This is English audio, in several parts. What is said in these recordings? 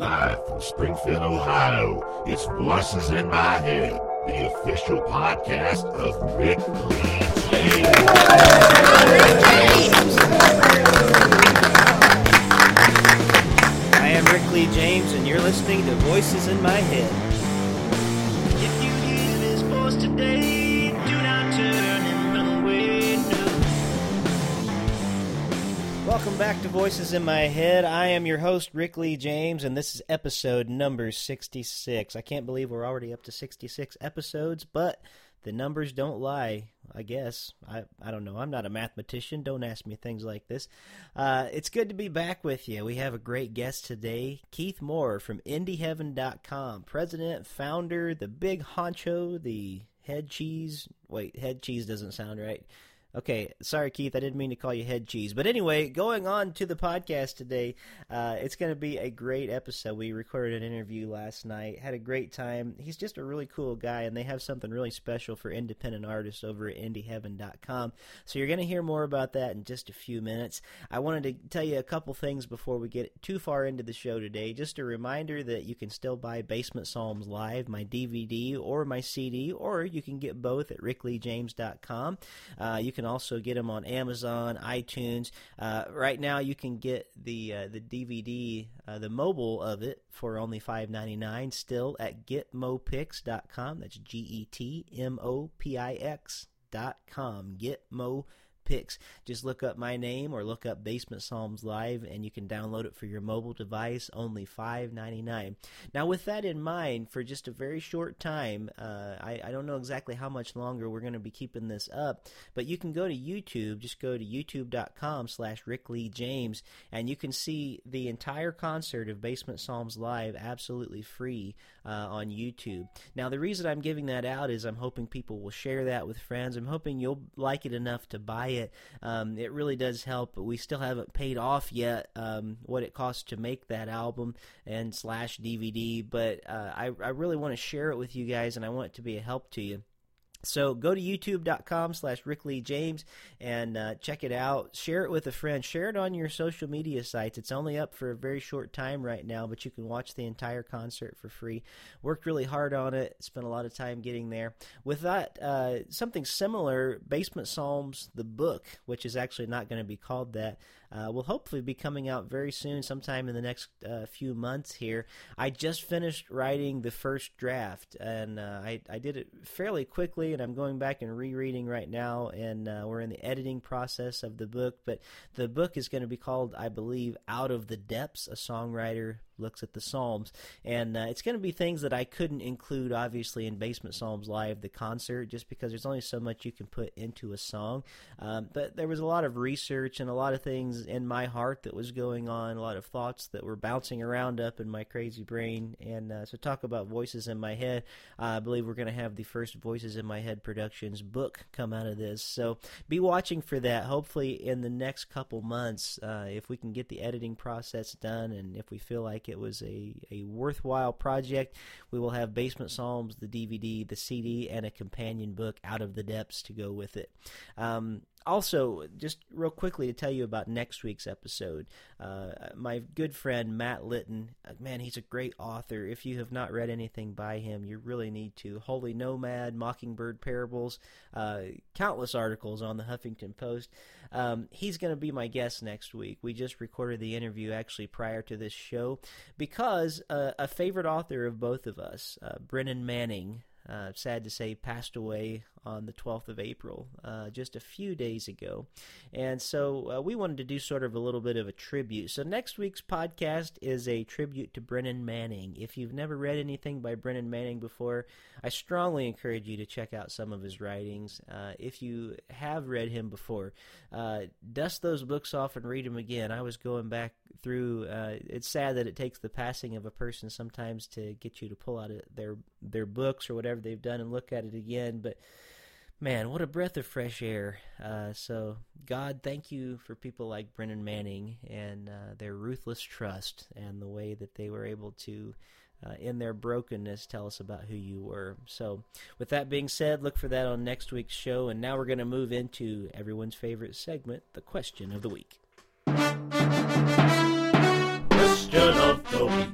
Live from Springfield, Ohio, it's Voices in My Head, the official podcast of Rick Lee James. I am Rick Lee James, and you're listening to Voices in My Head. If you hear this voice today, Welcome back to Voices in My Head. I am your host, Rick Lee James, and this is episode number 66. I can't believe we're already up to 66 episodes, but the numbers don't lie, I guess. I, I don't know. I'm not a mathematician. Don't ask me things like this. Uh, it's good to be back with you. We have a great guest today, Keith Mohr from IndieHeaven.com, president, founder, the big honcho, the head cheese. Wait, head cheese doesn't sound right. Okay, sorry, Keith. I didn't mean to call you head cheese. But anyway, going on to the podcast today, uh, it's going to be a great episode. We recorded an interview last night, had a great time. He's just a really cool guy, and they have something really special for independent artists over at IndieHeaven.com. So you're going to hear more about that in just a few minutes. I wanted to tell you a couple things before we get too far into the show today. Just a reminder that you can still buy Basement Psalms Live, my DVD or my CD, or you can get both at rickleejames.com. Uh, you can also get them on Amazon, iTunes. Uh, right now, you can get the uh, the DVD, uh, the mobile of it, for only five ninety nine. Still at getmopix.com. That's G E T M O P I X dot com. Getmo picks. Just look up my name or look up Basement Psalms Live, and you can download it for your mobile device. Only five ninety nine. Now, with that in mind, for just a very short time, uh, I, I don't know exactly how much longer we're going to be keeping this up, but you can go to YouTube. Just go to YouTube.com/slash Rick Lee James, and you can see the entire concert of Basement Psalms Live absolutely free uh, on YouTube. Now, the reason I'm giving that out is I'm hoping people will share that with friends. I'm hoping you'll like it enough to buy it. Um, it really does help, but we still haven't paid off yet um, what it costs to make that album and slash DVD. But uh, I, I really want to share it with you guys, and I want it to be a help to you. So go to youtube.com slash Rick Lee James and uh, check it out. Share it with a friend. Share it on your social media sites. It's only up for a very short time right now, but you can watch the entire concert for free. Worked really hard on it. Spent a lot of time getting there. With that, uh, something similar, Basement Psalms, the book, which is actually not going to be called that, uh, will hopefully be coming out very soon, sometime in the next uh, few months here. I just finished writing the first draft, and uh, I, I did it fairly quickly, and I'm going back and rereading right now, and uh, we're in the editing process of the book. But the book is going to be called, I believe, Out of the Depths, a songwriter looks at the Psalms, and uh, it's going to be things that I couldn't include, obviously, in Basement Psalms Live, the concert, just because there's only so much you can put into a song. Um, but there was a lot of research and a lot of things in my heart that was going on, a lot of thoughts that were bouncing around up in my crazy brain. And uh, so, talk about voices in my head. Uh, I believe we're going to have the first Voices in My Head Productions book come out of this. So, be watching for that. Hopefully, in the next couple months, uh, if we can get the editing process done and if we feel like it was a, a worthwhile project. We will have Basement Psalms, the DVD, the CD, and a companion book, Out of the Depths, to go with it. Um, also, just real quickly to tell you about next week's episode, uh, my good friend Matt Litton, uh, man, he's a great author. If you have not read anything by him, you really need to. Holy Nomad, Mockingbird Parables, uh, countless articles on the Huffington Post. Um, he's going to be my guest next week. We just recorded the interview actually prior to this show because uh, a favorite author of both of us, uh, Brennan Manning, uh, sad to say, passed away on the 12th of April, uh, just a few days ago. And so uh, we wanted to do sort of a little bit of a tribute. So next week's podcast is a tribute to Brennan Manning. If you've never read anything by Brennan Manning before, I strongly encourage you to check out some of his writings. Uh, if you have read him before, uh, dust those books off and read them again. I was going back through. Uh, it's sad that it takes the passing of a person sometimes to get you to pull out their their books or whatever they've done and look at it again, but man, what a breath of fresh air. Uh, so, God, thank you for people like Brennan Manning and uh, their ruthless trust and the way that they were able to, uh, in their brokenness, tell us about who you were. So, with that being said, look for that on next week's show. And now we're going to move into everyone's favorite segment, the question of the week. Question of the week.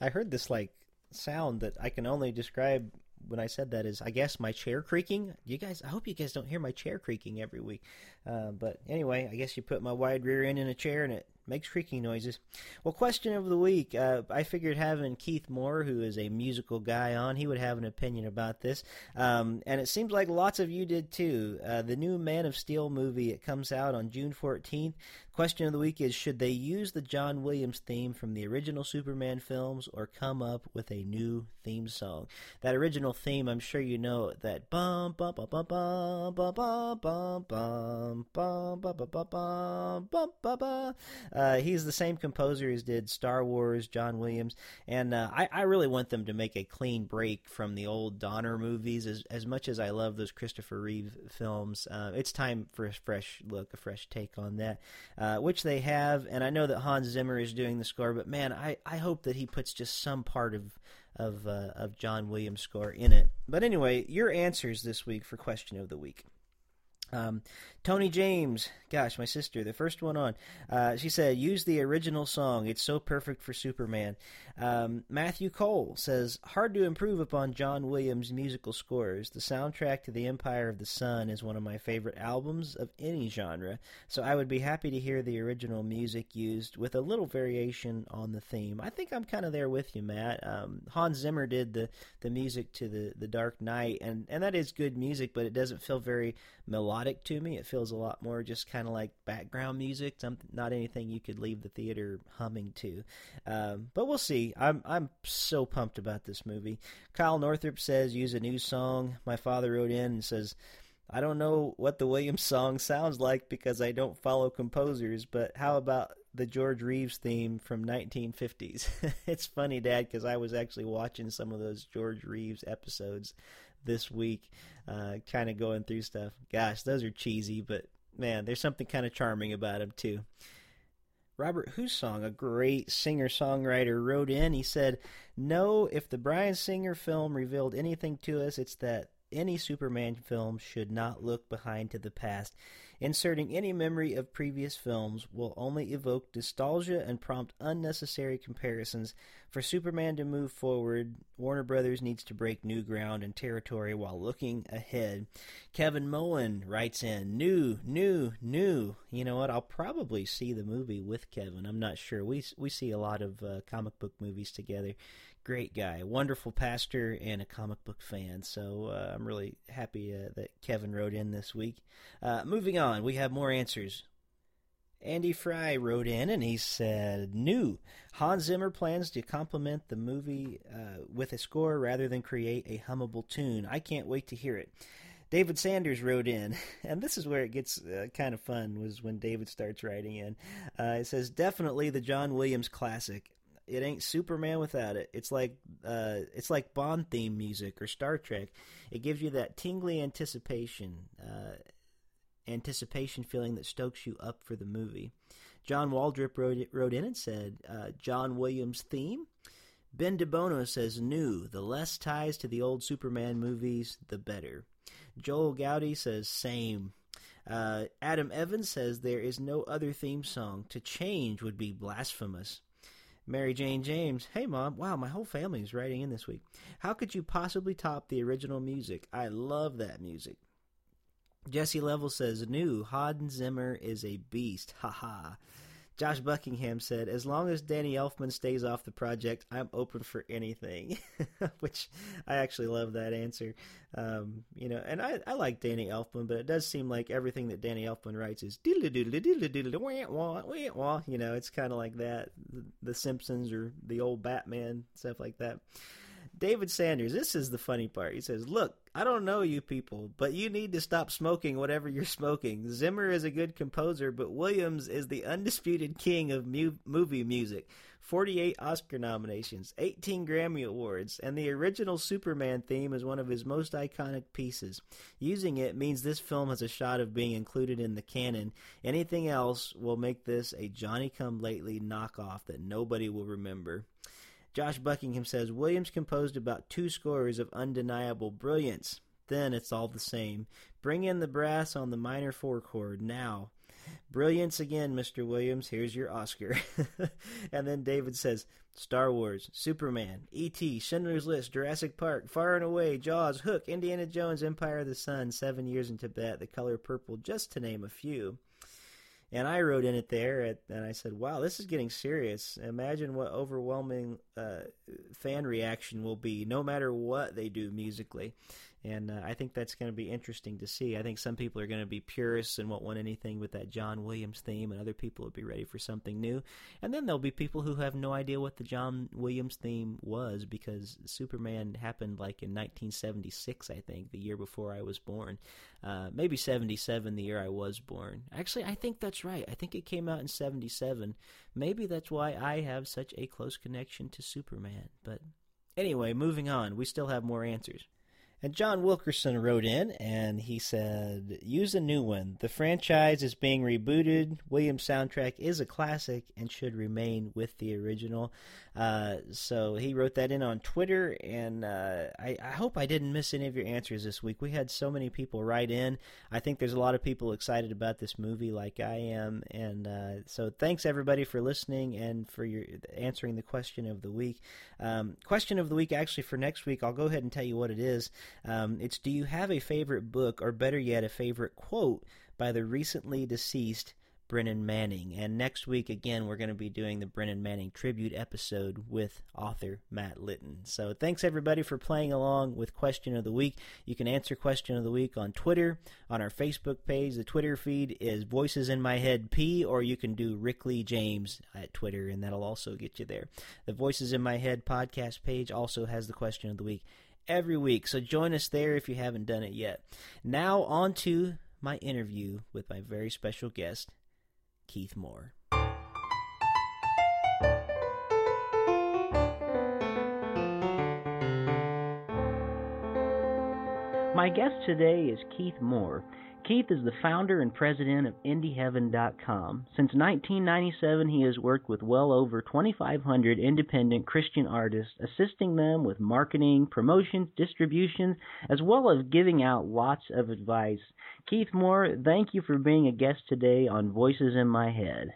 I heard this like sound that I can only describe when I said that is I guess my chair creaking. You guys, I hope you guys don't hear my chair creaking every week. Uh, but anyway, I guess you put my wide rear end in a chair and it makes creaking noises. Well, question of the week. Uh, I figured having Keith Mohr, who is a musical guy, on, he would have an opinion about this. Um, and it seems like lots of you did too. Uh, the new Man of Steel movie, it comes out on June 14th. Question of the week is Should they use the John Williams theme from the original Superman films or come up with a new theme song? That original theme, I'm sure you know that bum bum bum bum bum bum bum bum bum bum bum bum bum. Uh, he's the same composer as did Star Wars, John Williams, and uh, I, really want them to make a clean break from the old Donner movies. As much as I love those Christopher Reeve films, uh, it's time for a fresh look, a fresh take on that, uh, which they have. And I know that Hans Zimmer is doing the score, but man, I, I hope that he puts just some part of of uh, of John Williams' score in it. But anyway, your answers this week for question of the week. Um, Tony James, gosh, my sister, the first one on. Uh, she said, use the original song. It's so perfect for Superman. Um, Matthew Cole says, hard to improve upon John Williams' musical scores. The soundtrack to The Empire of the Sun is one of my favorite albums of any genre, so I would be happy to hear the original music used with a little variation on the theme. I think I'm kind of there with you, Matt. Um, Hans Zimmer did the, the music to the, the Dark Knight, and, and that is good music, but it doesn't feel very melodic to me. It feels a lot more just kind of like background music, something, not anything you could leave the theater humming to. Um, but we'll see. I'm I'm so pumped about this movie. Kyle Northrup says use a new song. My father wrote in and says. I don't know what the Williams song sounds like because I don't follow composers, but how about the George Reeves theme from 1950s? it's funny, Dad, because I was actually watching some of those George Reeves episodes this week, uh, kind of going through stuff. Gosh, those are cheesy, but man, there's something kind of charming about them too. Robert Husong, a great singer songwriter, wrote in. He said, No, if the Bryan Singer film revealed anything to us, it's that any Superman film should not look behind to the past. Inserting any memory of previous films will only evoke nostalgia and prompt unnecessary comparisons. For Superman to move forward, Warner Brothers needs to break new ground and territory while looking ahead. Kevin Mullen writes in, new, new, new. You know what? I'll probably see the movie with Kevin. I'm not sure. We we see a lot of uh, comic book movies together great guy, wonderful pastor, and a comic book fan. So uh, I'm really happy uh, that Kevin wrote in this week. Uh, moving on, we have more answers. Andy Fry wrote in and he said, New. Hans Zimmer plans to complement the movie uh, with a score rather than create a hummable tune. I can't wait to hear it. David Sanders wrote in, and this is where it gets uh, kind of fun, was when David starts writing in. Uh, it says, Definitely the John Williams classic it ain't Superman without it. It's like uh, it's like Bond theme music or Star Trek. It gives you that tingly anticipation, uh, anticipation feeling that stokes you up for the movie. John Waldrip wrote, wrote in and said, uh, John Williams theme. Ben DeBono says, new. The less ties to the old Superman movies, the better. Joel Gowdy says, same. Uh, Adam Evans says, there is no other theme song. To change would be blasphemous. Mary Jane James, hey mom, wow, my whole family is writing in this week. How could you possibly top the original music? I love that music. Jesse Level says, new, Hans Zimmer is a beast. Ha ha. Josh Buckingham said, "As long as Danny Elfman stays off the project, I'm open for anything," which I actually love that answer. Um, you know, and I, I like Danny Elfman, but it does seem like everything that Danny Elfman writes is diddle diddle diddle diddle wah wah wah. You know, it's kind of like that, the Simpsons or the old Batman stuff like that. David Sanders, this is the funny part. He says, Look, I don't know you people, but you need to stop smoking whatever you're smoking. Zimmer is a good composer, but Williams is the undisputed king of mu- movie music. 48 Oscar nominations, 18 Grammy Awards, and the original Superman theme is one of his most iconic pieces. Using it means this film has a shot of being included in the canon. Anything else will make this a Johnny Come Lately knockoff that nobody will remember. Josh Buckingham says Williams composed about two scores of undeniable brilliance. Then it's all the same. Bring in the brass on the minor four chord now. Brilliance again, Mr. Williams. Here's your Oscar. and then David says Star Wars, Superman, E.T., Schindler's List, Jurassic Park, Far and Away, Jaws, Hook, Indiana Jones, Empire of the Sun, Seven Years in Tibet, The Color Purple, just to name a few. And I wrote in it there, and I said, "Wow, this is getting serious. Imagine what overwhelming uh, fan reaction will be, no matter what they do musically." And uh, I think that's going to be interesting to see. I think some people are going to be purists and won't want anything with that John Williams theme, and other people will be ready for something new. And then there'll be people who have no idea what the John Williams theme was because Superman happened like in 1976, I think, the year before I was born. Uh, maybe 77, the year I was born. Actually, I think that's right. I think it came out in 77. Maybe that's why I have such a close connection to Superman. But anyway, moving on. We still have more answers. And John Wilkerson wrote in and he said, Use a new one. The franchise is being rebooted. Williams' soundtrack is a classic and should remain with the original. Uh, so he wrote that in on Twitter, and uh, I, I, hope I didn't miss any of your answers this week. We had so many people write in. I think there's a lot of people excited about this movie, like I am. And uh, so thanks everybody for listening and for your answering the question of the week. Um, question of the week, actually, for next week, I'll go ahead and tell you what it is. Um, it's Do you have a favorite book, or better yet, a favorite quote by the recently deceased Brennan Manning. And next week, again, we're going to be doing the Brennan Manning tribute episode with author Matt Litton. So thanks everybody for playing along with Question of the Week. You can answer Question of the Week on Twitter, on our Facebook page. The Twitter feed is Voices in My Head P, or you can do Rick Lee James at Twitter, and that'll also get you there. The Voices in My Head podcast page also has the Question of the Week every week. So join us there if you haven't done it yet. Now, on to my interview with my very special guest, Keith Mohr. My guest today is Keith Mohr. Keith is the founder and president of IndieHeaven.com. Since 1997, he has worked with well over 2,500 independent Christian artists, assisting them with marketing, promotions, distributions, as well as giving out lots of advice. Keith Mohr, thank you for being a guest today on Voices in My Head.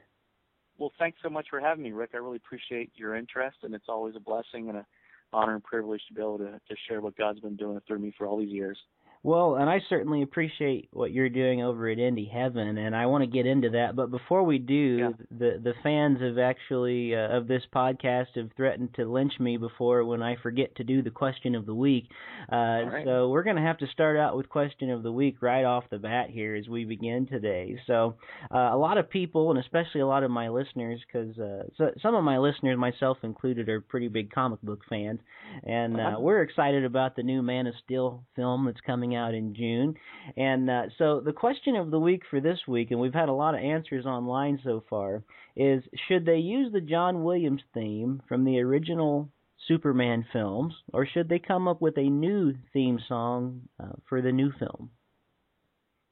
Well, thanks so much for having me, Rick. I really appreciate your interest, and it's always a blessing and an honor and privilege to be able to, to share what God's been doing through me for all these years. Well, and I certainly appreciate what you're doing over at Indie Heaven, and I want to get into that. But before we do, yeah. the the fans have actually uh, of this podcast have threatened to lynch me before when I forget to do the question of the week. Uh, right. So we're going to have to start out with question of the week right off the bat here as we begin today. So uh, a lot of people, and especially a lot of my listeners, because uh, so, some of my listeners, myself included, are pretty big comic book fans, and uh, Uh-huh. we're excited about the new Man of Steel film that's coming out in June. And uh, so the question of the week for this week, and we've had a lot of answers online so far, is should they use the John Williams theme from the original Superman films, or should they come up with a new theme song uh, for the new film?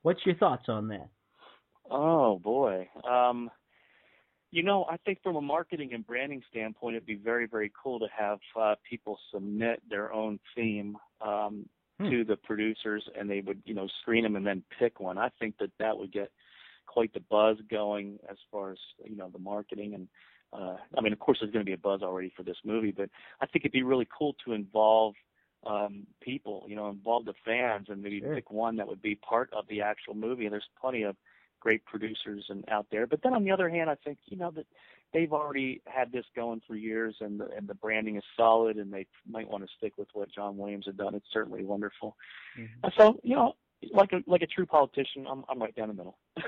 What's your thoughts on that? Oh boy. Um, you know, I think from a marketing and branding standpoint, it'd be very, very cool to have uh, people submit their own theme um, Hmm. to the producers, and they would, you know, screen them and then pick one. I think that that would get quite the buzz going as far as you know the marketing and. Uh, I mean, of course, there's going to be a buzz already for this movie, but I think it'd be really cool to involve um, people, you know, involve the fans, and maybe Sure. pick one that would be part of the actual movie. And there's plenty of great producers and out there. But then on the other hand, I think you know that they've already had this going for years, and the, and the branding is solid, and they might want to stick with what John Williams had done. It's certainly wonderful. Mm-hmm. So you know, like a like a true politician, I'm I'm right down the middle.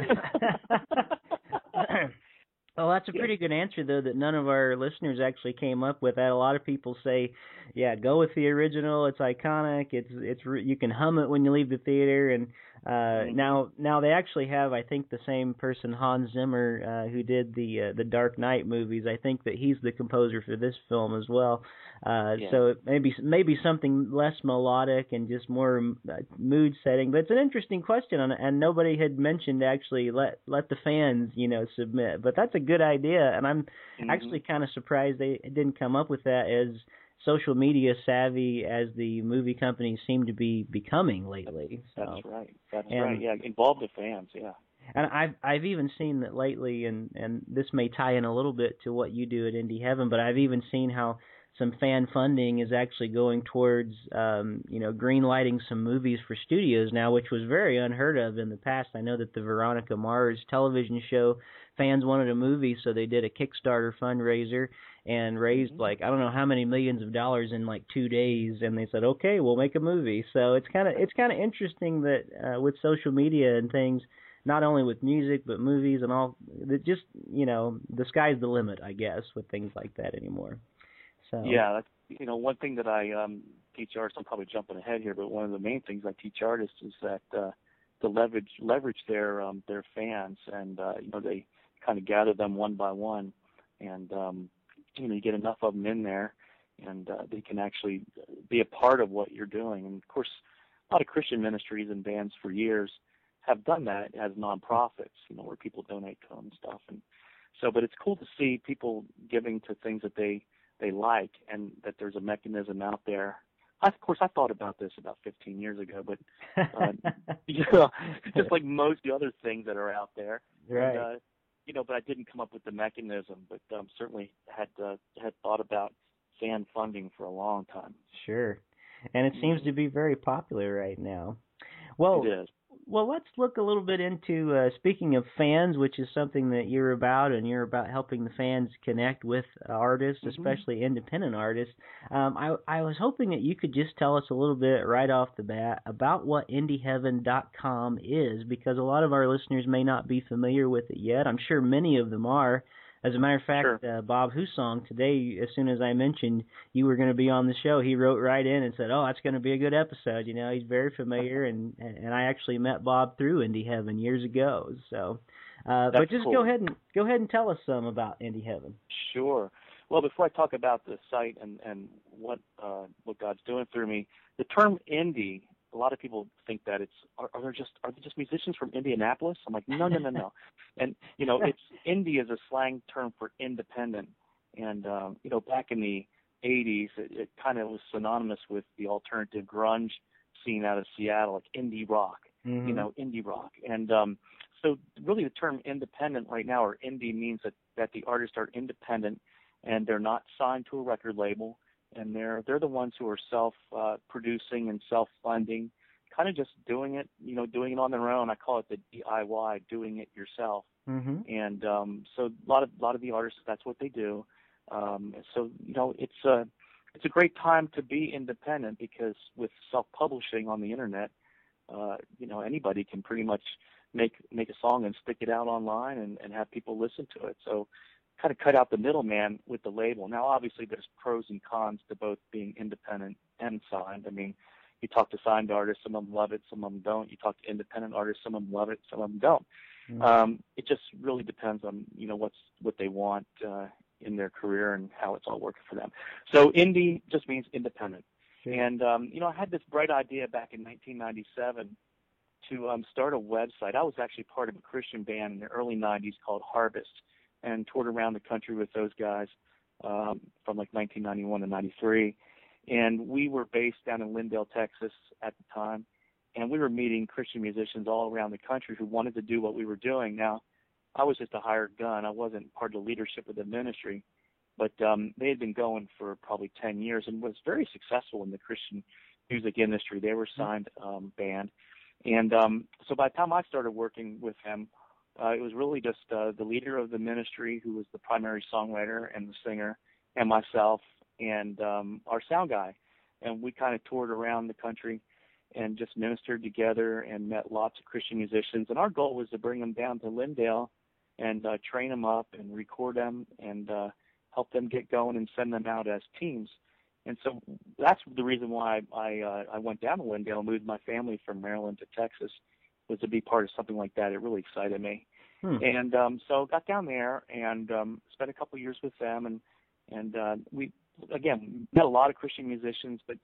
well, that's a pretty good answer, though, that none of our listeners actually came up with. That a lot of people say, "Yeah, go with the original. It's iconic. It's it's re- you can hum it when you leave the theater." And uh, Mhm. now now they actually have, I think, the same person, Hans Zimmer, uh, who did the uh, the Dark Knight movies. I think that he's the composer for this film as well. Uh, Yeah. So maybe maybe something less melodic and just more uh, mood setting. But it's an interesting question, and, and nobody had mentioned actually let let the fans you know submit. But that's a good idea, and I'm Mhm. actually kind of surprised they didn't come up with that as social media savvy as the movie companies seem to be becoming lately. So. That's right. That's And- right. Yeah, involve the fans. Yeah. And I've I've even seen that lately, and and this may tie in a little bit to what you do at Indie Heaven, but I've even seen how some fan funding is actually going towards um, you know green lighting some movies for studios now, which was very unheard of in the past. I know that the Veronica Mars television show fans wanted a movie, so they did a Kickstarter fundraiser and raised Mm-hmm. like I don't know how many millions of dollars in like two days, and they said, okay, we'll make a movie. So it's kind of it's kind of interesting that uh, with social media and things, not only with music but movies and all, that just you know the sky's the limit, I guess, with things like that anymore. So Yeah, that's you know one thing that I um, teach artists. I'm probably jumping ahead here, but one of the main things I teach artists is that uh, to leverage leverage their um, their fans, and uh, you know they kind of gather them one by one, and um, you know you get enough of them in there, and uh, they can actually be a part of what you're doing. And of course, a lot of Christian ministries and bands for years have done that as nonprofits, you know, where people donate to them and stuff. And so, but it's cool to see people giving to things that they they like and that there's a mechanism out there. I, of course, I thought about this about 15 years ago, but uh, you know, just like most other things that are out there, right. and, uh, you know, but I didn't come up with the mechanism, but um, certainly had uh, had thought about fan funding for a long time. Sure. And it seems to be very popular right now. Well, it is. Well, let's look a little bit into uh, speaking of fans, which is something that you're about, and you're about helping the fans connect with artists, Mhm. especially independent artists. Um, I I was hoping that you could just tell us a little bit right off the bat about what IndieHeaven.com is, because a lot of our listeners may not be familiar with it yet. I'm sure many of them are. As a matter of fact, Sure. uh, Bob Husong today, as soon as I mentioned you were going to be on the show, he wrote right in and said, "Oh, that's going to be a good episode." You know, he's very familiar, and and I actually met Bob through Indie Heaven years ago. So, uh, but just cool. go ahead and go ahead and tell us some about Indie Heaven. Sure. Well, before I talk about the site and and what uh, what God's doing through me, the term indie. A lot of people think that it's are, are there just are there just musicians from Indianapolis? I'm like no no no no, and you know it's indie is a slang term for independent, and um, you know back in the 80s it, it kind of was synonymous with the alternative grunge scene out of Seattle, like indie rock Mm-hmm. you know, indie rock. And um, so really the term independent right now or indie means that, that the artists are independent and they're not signed to a record label and they're they're the ones who are self uh, producing and self funding, kind of just doing it, you know, doing it on their own. I call it the DIY, doing it yourself. Mm-hmm. And um, so a lot of a lot of the artists that's what they do. Um, so you know, it's a it's a great time to be independent because with self publishing on the internet, uh, you know anybody can pretty much make make a song and stick it out online and, and have people listen to it. So kind of cut out the middleman with the label. Now obviously there's pros and cons to both being independent and signed. I mean, you talk to signed artists, some of them love it, some of them don't. You talk to independent artists, some of them love it, some of them don't. Mhm. Um, it just really depends on you know what's what they want uh, in their career and how it's all working for them. So indie just means independent. Sure. And um, you know, I had this bright idea back in 1997 to um, start a website. I was actually part of a Christian band in the early 90s called Harvest, and toured around the country with those guys um, from like 1991 to 93. And we were based down in Lindale, Texas at the time, and we were meeting Christian musicians all around the country who wanted to do what we were doing. Now, I was just a hired gun. I wasn't part of the leadership of the ministry, but um, they had been going for probably 10 years and was very successful in the Christian music industry. They were signed um, band, and um, so by the time I started working with them, uh, it was really just uh, the leader of the ministry, who was the primary songwriter and the singer, and myself and um, our sound guy, and we kind of toured around the country and just ministered together and met lots of Christian musicians. And our goal was to bring them down to Lindale and uh, train them up and record them and uh, help them get going and send them out as teams. And so that's the reason why I uh, I went down to Lindale moved my family from Maryland to Texas was to be part of something like that. It really excited me. Hmm. And um, so got down there and um, spent a couple of years with them, and and uh, we again met a lot of Christian musicians, but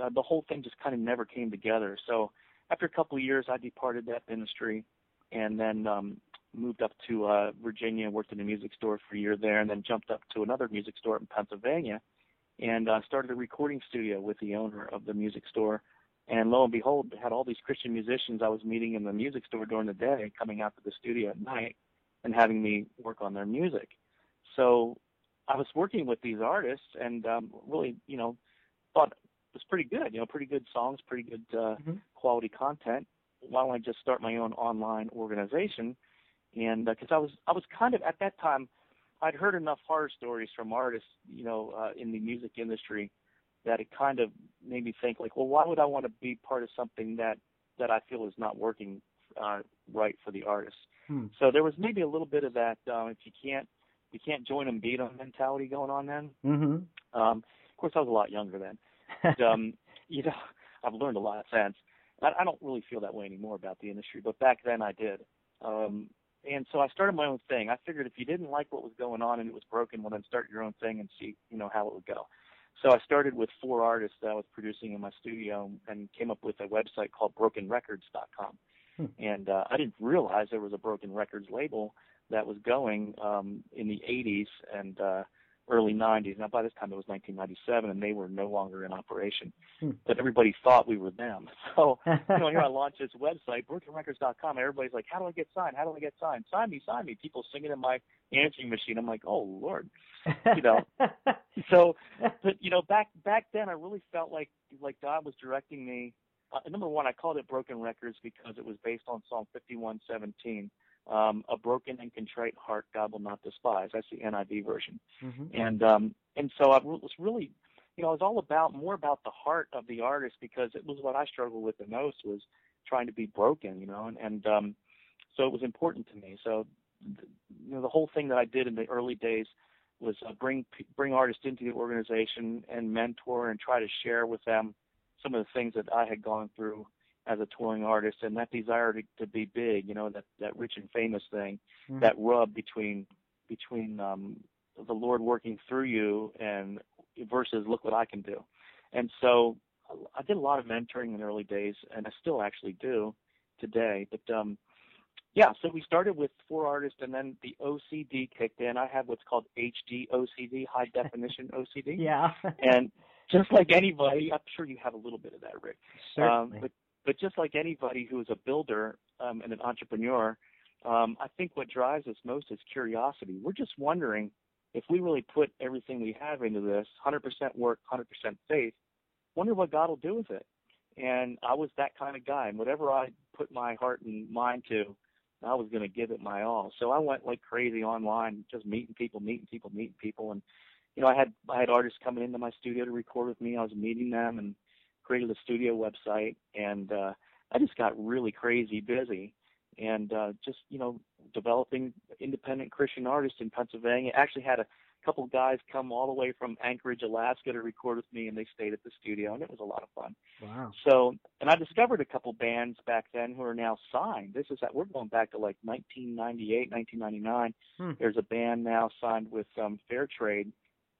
uh, the whole thing just kind of never came together. So after a couple of years, I departed that ministry, and then um, moved up to uh, Virginia, worked in a music store for a year there, and then jumped up to another music store in Pennsylvania, and uh, started a recording studio with the owner of the music store And lo and behold, had all these Christian musicians I was meeting in the music store during the day coming out to the studio at night and having me work on their music. So I was working with these artists and um, really, you know, thought it was pretty good. You know, pretty good songs, pretty good uh, Mhm. quality content. Why don't I just start my own online organization? And because I was, I was kind of at that time, I'd heard enough horror stories from artists, you know, uh, in the music industry, that it kind of made me think, like, well, why would I want to be part of something that that I feel is not working uh, right for the artist? Hmm. So there was maybe a little bit of that. Um, if you can't, you can't join them, beat them mentality going on then. Mm-hmm. Um, of course, I was a lot younger then. But, um, you know, I've learned a lot since. I, I don't really feel that way anymore about the industry, but back then I did. Um, and so I started my own thing. I figured if you didn't like what was going on and it was broken, well then start your own thing and see, you know, how it would go. So I started with four artists that I was producing in my studio and came up with a website called BrokenRecords.com. Hmm. And uh, I didn't realize there was a Broken Records label that was going um, in the 80s and uh, early 90s. Now by this time it was 1997, and they were no longer in operation. Hmm. But everybody thought we were them. So you know, here I launched this website, BrokenRecords.com. Everybody's like, "How do I get signed? How do I get signed? Sign me, sign me." People singing in my answering machine. I'm like, "Oh Lord." you know. So, but you know, back back then, I really felt like like God was directing me. Uh, number one, I called it Broken Records because it was based on Psalm 51:17. Um, a broken and contrite heart God will not despise. That's the NIV version. Mhm. And um, and so I was really, you know, it was all about more about the heart of the artist because it was what I struggled with the most was trying to be broken, you know, and and um, so it was important to me. So, th- you know, the whole thing that I did in the early days was uh, bring bring artists into the organization and mentor and try to share with them some of the things that I had gone through as a touring artist and that desire to, to be big, you know, that that rich and famous thing, Mhm. that rub between between um, the Lord working through you and versus look what I can do. And so I did a lot of mentoring in the early days, and I still actually do today. But um, yeah, so we started with four artists, and then the OCD kicked in. I have what's called HD OCD, high definition OCD. yeah. And just like anybody, I'm sure you have a little bit of that, Rick. Um, Certainly. but but just like anybody who is a builder um, and an entrepreneur, um, I think what drives us most is curiosity. We're just wondering if we really put everything we have into this, 100% work, 100% faith. Wonder what God will do with it. And I was that kind of guy. And whatever I put my heart and mind to, I was going to give it my all. So I went like crazy online, just meeting people, meeting people, meeting people, and you know, I had I had artists coming into my studio to record with me. I was meeting them and created a studio website, and uh, I just got really crazy busy, and uh, just you know, developing independent Christian artists in Pennsylvania. Actually, had a couple guys come all the way from Anchorage, Alaska, to record with me, and they stayed at the studio, and it was a lot of fun. wow. So, and I discovered a couple bands back then who are now signed. This is that we're going back to like 1998, 1999. Hmm. There's a band now signed with um, Fairtrade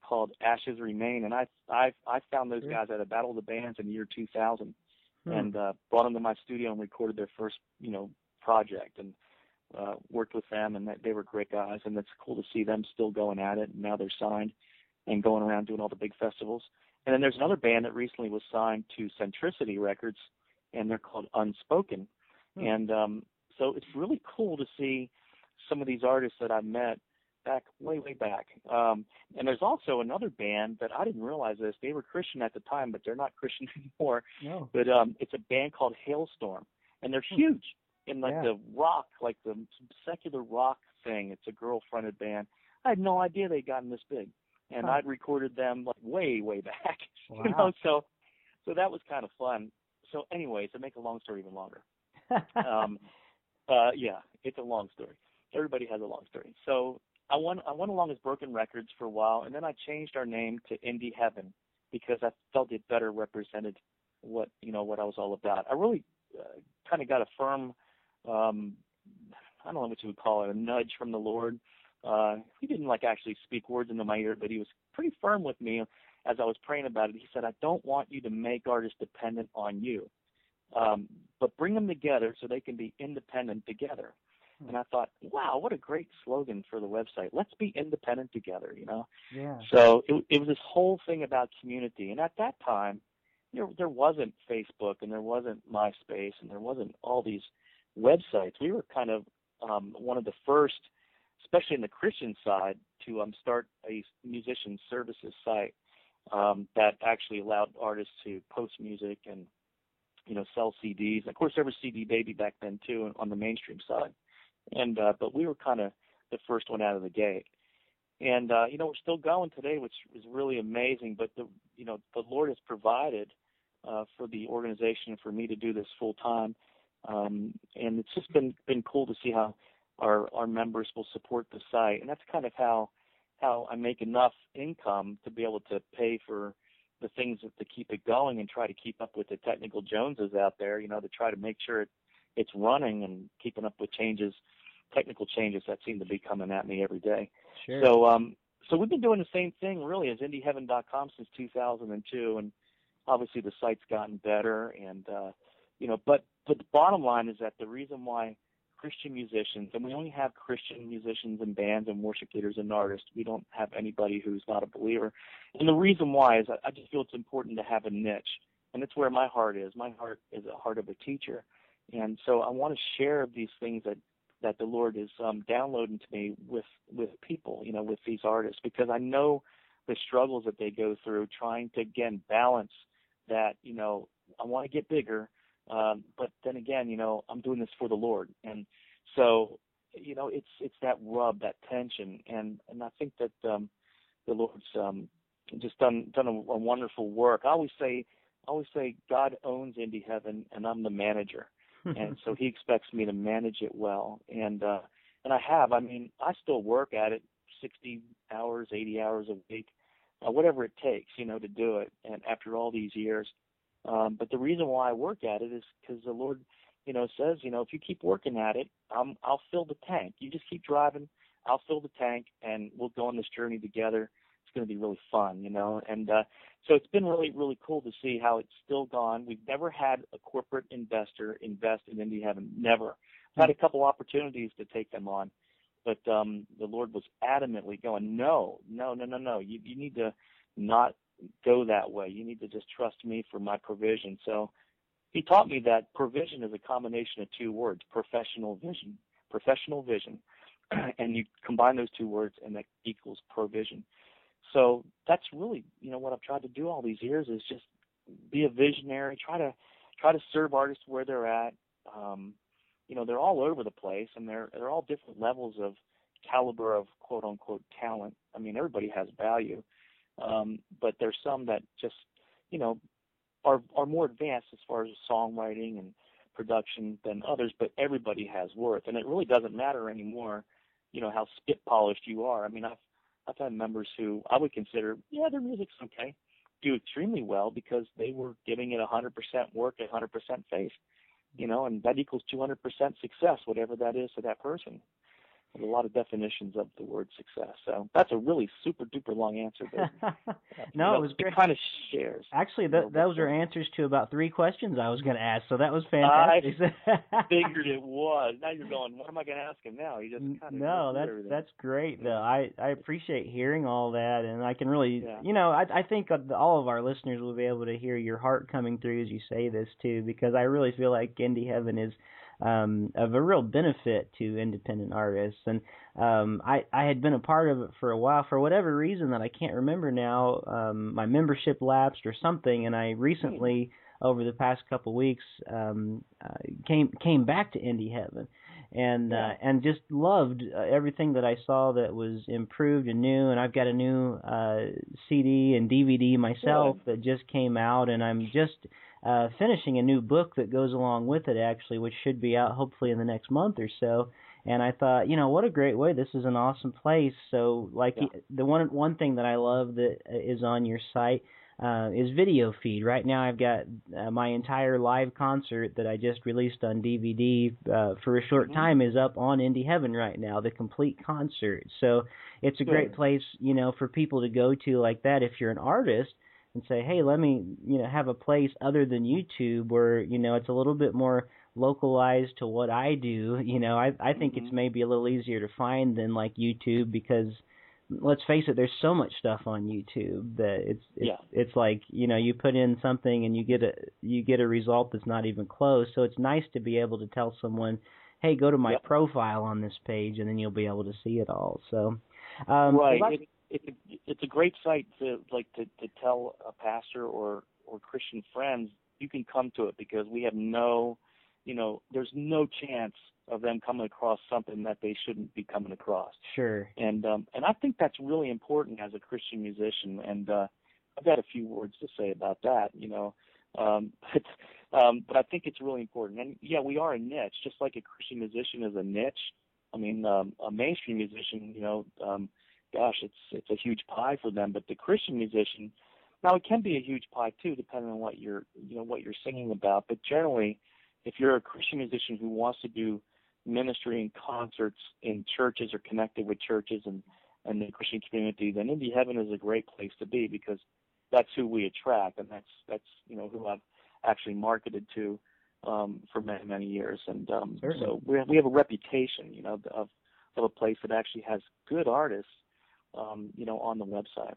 called Ashes Remain, and I I I found those guys at a Battle of the Bands in the year 2000, Hmm. and uh, brought them to my studio and recorded their first you know project and. Uh, worked with them and that they were great guys and it's cool to see them still going at it and now they're signed and going around doing all the big festivals. And then there's another band that recently was signed to Centricity Records, and they're called Unspoken. Hmm. And um, so it's really cool to see some of these artists that I met back way, way back. Um, and there's also another band that I didn't realize this. They were Christian at the time, but they're not Christian anymore. No. But um, it's a band called Halestorm, and they're Hmm. huge in like Yeah. the rock, like the secular rock thing. It's a girl-fronted band. I had no idea they'd gotten this big, and Huh. I'd recorded them like way, way back. Wow. You know, so so that was kind of fun. So, anyways, to make a long story even longer, um, uh, yeah, it's a long story. Everybody has a long story. So I went I went along as Broken Records for a while, and then I changed our name to Indie Heaven because I felt it better represented what you know what I was all about. I really uh, kind of got a firm, um, I don't know what you would call it, a nudge from the Lord. Uh, he didn't like actually speak words into my ear, but he was pretty firm with me as I was praying about it. He said, "I don't want you to make artists dependent on you." um, but bring them together so they can be independent together. And I thought, wow, what a great slogan for the website. Let's be independent together, you know? yeah. So it, it was this whole thing about community. And at that time, there there wasn't Facebook and there wasn't MySpace and there wasn't all these websites. We were kind of um, one of the first, especially in the Christian side, to um, start a musician services site um, that actually allowed artists to post music and you know sell CDs. Of course, there was CD Baby back then too on the mainstream side, and uh, but we were kind of the first one out of the gate. And uh, you know we're still going today, which is really amazing. But the you know the Lord has provided uh, for the organization for me to do this full time, um, and it's just been been cool to see how our our members will support the site, and that's kind of how how I make enough income to be able to pay for the things that, to keep it going and try to keep up with the technical Joneses out there, you know, to try to make sure it, it's running and keeping up with changes, technical changes that seem to be coming at me every day. Sure. So, um, so we've been doing the same thing really as IndieHeaven.com since 2002, and obviously the site's gotten better, and uh, you know, but but the bottom line is that the reason why Christian musicians, and we only have Christian musicians and bands and worship leaders and artists. We don't have anybody who's not a believer. And the reason why is I I just feel it's important to have a niche, and it's where my heart is. My heart is a heart of a teacher, and so I want to share these things that that the Lord is um, downloading to me with with people, you know, with these artists, because I know the struggles that they go through trying to again balance that. You know, I want to get bigger um, but then again, you know, I'm doing this for the Lord, and so you know, it's it's that rub, that tension, and and I think that um, the Lord's um, just done done a, a wonderful work. I always say, I always say, God owns Indie Heaven, and I'm the manager, and so He expects me to manage it well, and uh, and I have. I mean, I still work at it, 60 hours, 80 hours a week, uh, whatever it takes, you know, to do it. And after all these years, um, but the reason why I work at it is because the Lord, you know, says, you know, if you keep working at it, I'm, I'll fill the tank. You just keep driving, I'll fill the tank, and we'll go on this journey together. Going to be really fun, you know. And uh, so it's been really, really cool to see how it's still gone. We've never had a corporate investor invest in Indie Heaven. Never. I've had a couple opportunities to take them on, but um, the Lord was adamantly going, no, no, no, no, no. You, you need to not go that way. You need to just trust me for my provision. So he taught me that provision is a combination of two words, professional vision, professional vision. and you combine those two words and that equals provision. So that's really, you know, what I've tried to do all these years is just be a visionary, try to try to serve artists where they're at. Um, you know, they're all over the place and they're they're all different levels of caliber of quote unquote talent. I mean, everybody has value. Um, but there's some that just, you know, are are more advanced as far as songwriting and production than others, but everybody has worth, and it really doesn't matter anymore, you know, how spit polished you are. I mean, I've I've had members who I would consider, yeah, their music's okay, do extremely well because they were giving it 100% work, 100% faith, you know, and that equals 200% success, whatever that is to that person. A lot of definitions of the word success. So that's a really super duper long answer. But, no, it was great. It kind of shares. Actually, that those are answers to about three questions I was going to ask. So that was fantastic. I figured it was. Now you're going. What am I going to ask him now? He just kind of no. That's everything. that's great. Though I I appreciate hearing all that, and I can really, Yeah. you know, I I think all of our listeners will be able to hear your heart coming through as you say this too, because I really feel like Indie Heaven is um, of a real benefit to independent artists. And um, I, I had been a part of it for a while for whatever reason that I can't remember now. Um, my membership lapsed or something, and I recently, over the past couple weeks, um, uh, came came back to Indie Heaven. And uh, and just loved uh, everything that I saw that was improved and new. And I've got a new uh, CD and DVD myself that just came out, and I'm just uh, finishing a new book that goes along with it, actually, which should be out hopefully in the next month or so. And I thought, you know, what a great way! This is an awesome place. So, like Yeah. the one one thing that I love that is on your site uh, is video feed. Right now, I've got uh, my entire live concert that I just released on DVD uh, for a short Mhm. time is up on Indie Heaven right now, the complete concert. So it's a great place, you know, for people to go to like that if you're an artist and say, hey, let me, you know, have a place other than YouTube where, you know, it's a little bit more localized to what I do. You know, I I think it's Mhm. maybe a little easier to find than like YouTube because let's face it, there's so much stuff on YouTube that it's it's, Yeah. it's like you know you put in something and you get a you get a result that's not even close. So it's nice to be able to tell someone, hey, go to my Yep. profile on this page, and then you'll be able to see it all. So um, right. well, It, it's a, it's a great site to like to, to tell a pastor or or Christian friends you can come to it because we have no, you know, there's no chance of them coming across something that they shouldn't be coming across. sure. and um, and I think that's really important as a Christian musician. And uh, I've got a few words to say about that, you know. Um, but um, but I think it's really important. And yeah, we are a niche, just like a Christian musician is a niche. I mean, um, a mainstream musician, you know, um, gosh, it's it's a huge pie for them. But the Christian musician, now it can be a huge pie too, depending on what you're you know what you're singing about. But generally, if you're a Christian musician who wants to do ministry and concerts in churches or connected with churches and and the Christian community, then Indie Heaven is a great place to be because that's who we attract, and that's that's you know who I've actually marketed to um, for many many years, and um, Certainly. so we have, we have a reputation, you know, of of a place that actually has good artists, um, you know, on the website.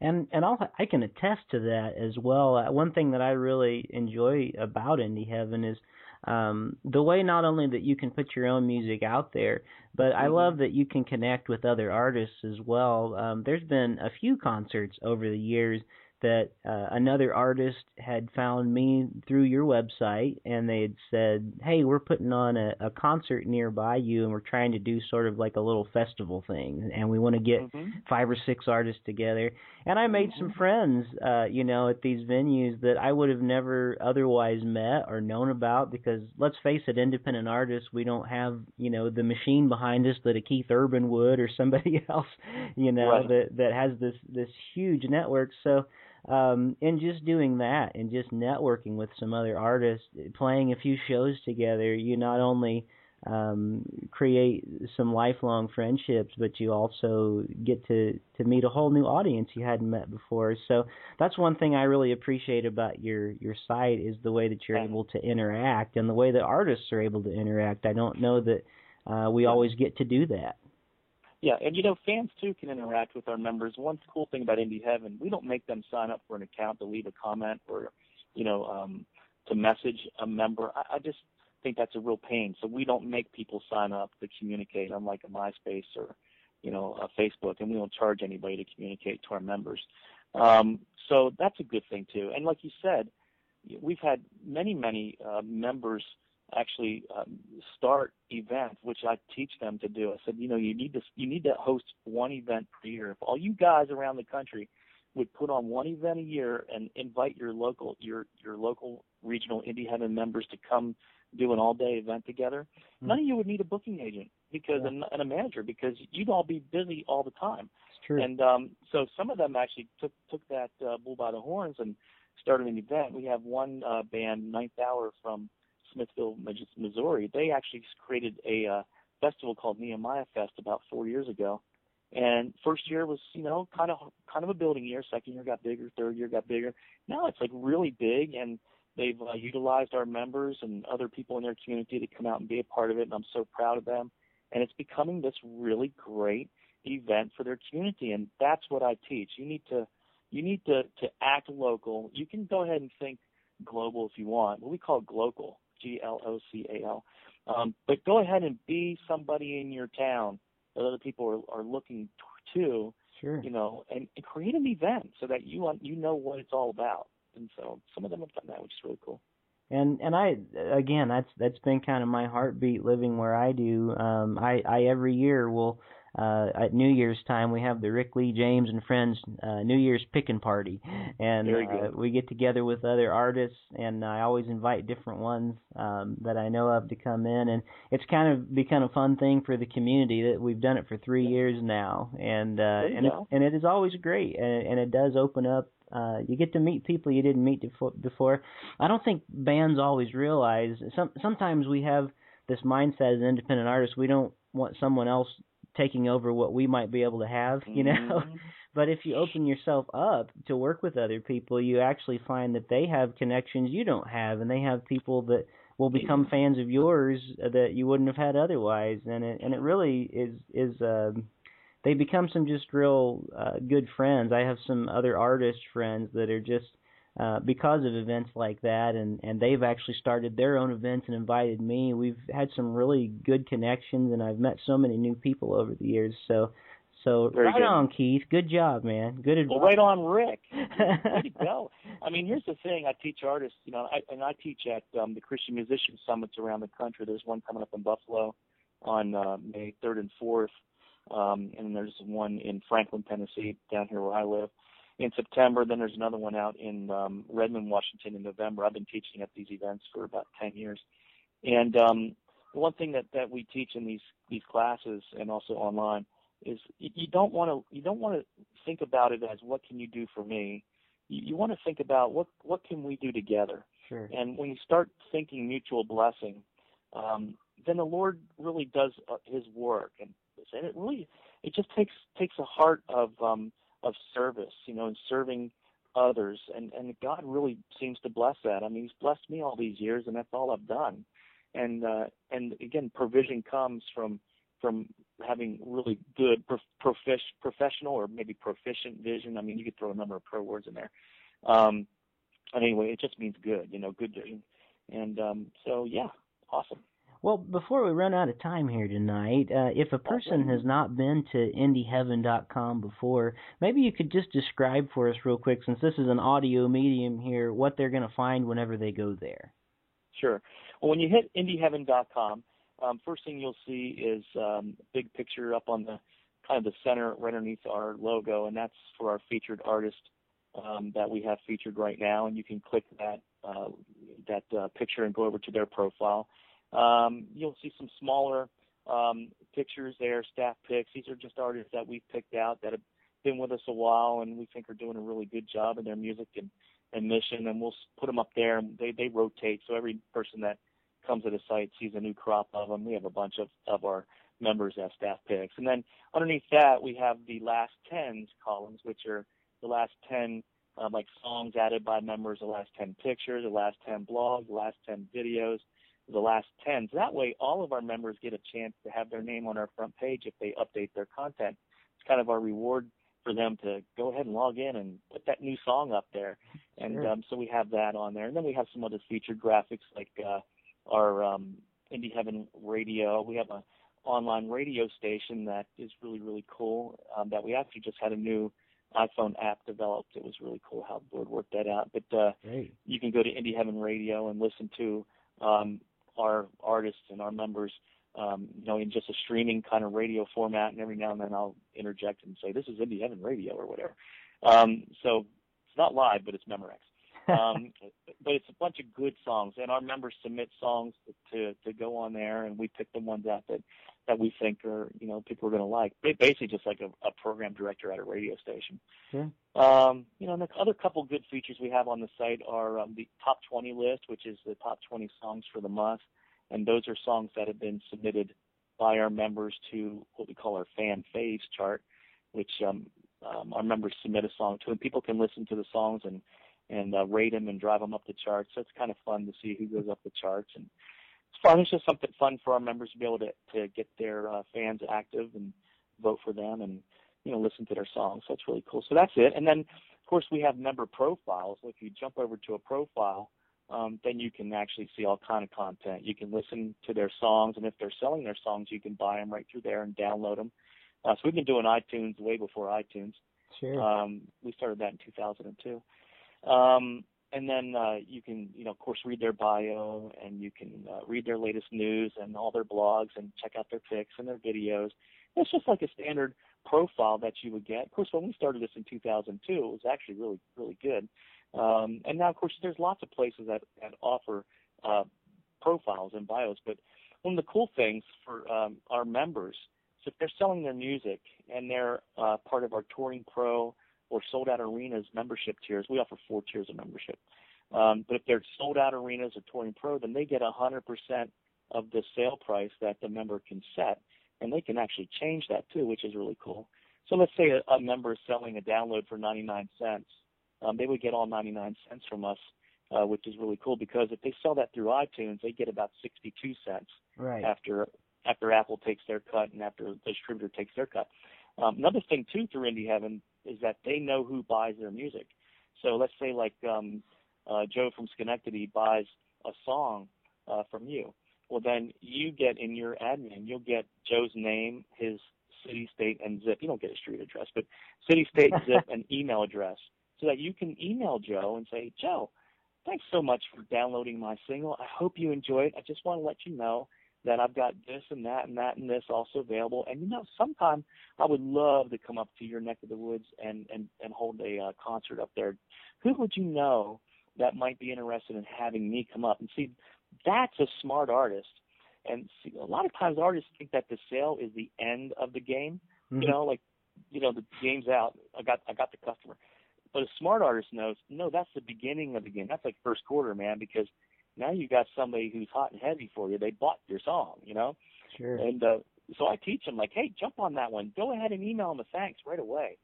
And and I'll I can attest to that as well. Uh, one thing that I really enjoy about Indie Heaven is um, the way not only that you can put your own music out there, but I Mhm. love that you can connect with other artists as well. Um, there's been a few concerts over the years that uh, another artist had found me through your website and they had said, "Hey, we're putting on a, a concert nearby you and we're trying to do sort of like a little festival thing and we want to get Mhm. five or six artists together and i made some friends uh you know at these venues that i would have never otherwise met or known about because let's face it independent artists we don't have you know the machine behind us that a keith urban would or somebody else you know Right. that that has this this huge network so um in just doing that and just networking with some other artists playing a few shows together you not only um, create some lifelong friendships, but you also get to to meet a whole new audience you hadn't met before. So that's one thing I really appreciate about your your site is the way that you're able to interact and the way that artists are able to interact. I don't know that uh, we always get to do that. Yeah, and you know, fans too can interact with our members. One cool thing about Indie Heaven, we don't make them sign up for an account to leave a comment or, you know, um, to message a member. I, I just think that's a real pain. So we don't make people sign up to communicate, unlike a MySpace or, you know, a Facebook, and we don't charge anybody to communicate to our members. Um, so that's a good thing too. And like you said, we've had many, many uh, members actually um, start events, which I teach them to do. I said, you know, you need to you need to host one event per year. If all you guys around the country would put on one event a year and invite your local your your local regional indie heaven members to come do an all day event together, Hmm. none of you would need a booking agent because Yeah. and, and a manager because you'd all be busy all the time. It's true. And um, so some of them actually took took that uh, bull by the horns and started an event. We have one uh, band, Ninth Hour from Smithville, Missouri. They actually created a uh, festival called Nehemiah Fest about four years ago. And first year was, you know, kind of kind of a building year. Second year got bigger. Third year got bigger. Now it's like really big, and they've uh, utilized our members and other people in their community to come out and be a part of it. And I'm so proud of them. And it's becoming this really great event for their community, and that's what I teach. You need to you need to to act local. You can go ahead and think global if you want. What we call glocal, G L O C A L. Um, but go ahead and be somebody in your town that other people are, are looking to, sure. you know, and, and create an event so that you un- you know what it's all about. And so some of them have done that, which is really cool. and and I again that's that's been kind of my heartbeat living where I do. Um, I I every year will uh, at New Year's time we have the Rick Lee James and Friends uh, New Year's picking party, and uh, we get together with other artists, and I always invite different ones um, that I know of to come in, and it's kind of become a fun thing for the community that we've done it for three years now, and uh, and it, and it is always great, and, and it does open up. Uh, you get to meet people you didn't meet before. before. I don't think bands always realize. Some sometimes we have this mindset as independent artists. We don't want someone else taking over what we might be able to have, you know. Mhm. But if you open yourself up to work with other people, you actually find that they have connections you don't have, and they have people that will become fans of yours that you wouldn't have had otherwise. And it and it really is is um, they become some just real uh, good friends. I have some other artist friends that are just uh, because of events like that, and and they've actually started their own events and invited me. We've had some really good connections, and I've met so many new people over the years. So. So Very right good. on, Keith. Good job, man. Good advice. Well, right on, Rick. Way to go. I mean, here's the thing. I teach artists, you know, I, and I teach at um, the Christian Musician Summits around the country. There's one coming up in Buffalo on uh, May 3rd and 4th, um, and there's one in Franklin, Tennessee, down here where I live. In September, then there's another one out in um, Redmond, Washington, in November. I've been teaching at these events for about 10 years, and um, the one thing that that we teach in these these classes and also online is you you don't want to you don't want to think about it as what can you do for me. You, you want to think about what what can we do together. Sure. And when you start thinking mutual blessing, um, then the Lord really does uh, His work, and, and it really it just takes takes a heart of um, of service, you know, and serving others, and and God really seems to bless that. I mean, He's blessed me all these years, and that's all I've done. And uh, and again, provision comes from from having really good prof- profish- professional or maybe proficient vision. I mean, you could throw a number of pro words in there. Um, but anyway, it just means good, you know, good vision. And um, so, yeah, awesome. Well, before we run out of time here tonight, uh, if a person has not been to indieheaven.com before, maybe you could just describe for us real quick, since this is an audio medium here, what they're going to find whenever they go there. Sure. Well, when you hit indieheaven.com, um, first thing you'll see is um, a big picture up on the kind of the center right underneath our logo, and that's for our featured artist um, that we have featured right now. And you can click that uh, that uh, picture and go over to their profile. Um, you'll see some smaller um, pictures there, staff picks. These are just artists that we've picked out that have been with us a while, and we think are doing a really good job in their music and, and mission. And we'll put them up there, and they they rotate. So every person that comes to the site sees a new crop of them. We have a bunch of of our members as staff picks, and then underneath that we have the last tens columns, which are the last ten um, like songs added by members, the last ten pictures, the last ten blogs, the last ten videos, the last ten. So that way, all of our members get a chance to have their name on our front page if they update their content. It's kind of our reward for them to go ahead and log in and put that new song up there. And Sure. um, so we have that on there, and then we have some other featured graphics like. Uh, our um, Indie Heaven Radio. We have a online radio station that is really really cool. Um, that we actually just had a new iPhone app developed. It was really cool how the Lord worked that out. But uh, Great. you can go to Indie Heaven Radio and listen to um, our artists and our members. Um, you know, in just a streaming kind of radio format, and every now and then I'll interject and say, "This is Indie Heaven Radio" or whatever. Um, so it's not live, but it's Memorex um, but it's a bunch of good songs, and our members submit songs to to go on there, and we pick the ones out that that we think are you know people are going to like. Ba- Basically, just like a, a program director at a radio station. Sure. Um, you know, and the other couple good features we have on the site are um, the top 20 list, which is the top 20 songs for the month, and those are songs that have been submitted by our members to what we call our fan faves chart, which um, um, our members submit a song to, and people can listen to the songs and and uh, rate them and drive them up the charts. So it's kind of fun to see who goes up the charts, and fun. It's just something fun for our members to be able to to get their uh, fans active and vote for them, and you know listen to their songs. So it's really cool. So that's it. And then of course we have member profiles. If you jump over to a profile, um, then you can actually see all kind of content. You can listen to their songs, and if they're selling their songs, you can buy them right through there and download them. Uh, so we've been doing iTunes way before iTunes. Sure. Um, we started that in 2002. Um, and then uh, you can, you know, of course, read their bio and you can uh, read their latest news and all their blogs and check out their pics and their videos. It's just like a standard profile that you would get. Of course, when we started this in 2002, it was actually really, really good. Um, and now, of course, there's lots of places that, that offer uh, profiles and bios. But one of the cool things for um, our members, so if they're selling their music and they're uh, part of our Touring Pro or Sold Out Arenas membership tiers, we offer four tiers of membership. Um, but if they're Sold Out Arenas or Touring Pro, then they get 100% of the sale price that the member can set, and they can actually change that too, which is really cool. So let's say a, a member is selling a download for 99 cents. Um, they would get all 99 cents from us, uh, which is really cool because if they sell that through iTunes, they get about 62 cents right. after after Apple takes their cut and after the distributor takes their cut. Um, another thing too through Indie Heaven is that they know who buys their music. So let's say like um, uh, Joe from Schenectady buys a song uh, from you. Well, then you get in your admin, you'll get Joe's name, his city, state, and zip. You don't get a street address, but city, state, zip, and email address, so that you can email Joe and say, Joe, thanks so much for downloading my single. I hope you enjoy it. I just want to let you know that I've got this and that and that and this also available. And you know, sometime I would love to come up to your neck of the woods and and and hold a uh, concert up there. Who would you know that might be interested in having me come up and see? That's a smart artist. And see, a lot of times artists think that the sale is the end of the game. Mhm. You know, like you know the game's out. I got I got the customer. But a smart artist knows, no, that's the beginning of the game. That's like first quarter, man, because now you got somebody who's hot and heavy for you. They bought your song, you know? Sure. And uh, so I teach them, like, hey, jump on that one. Go ahead and email them a thanks right away.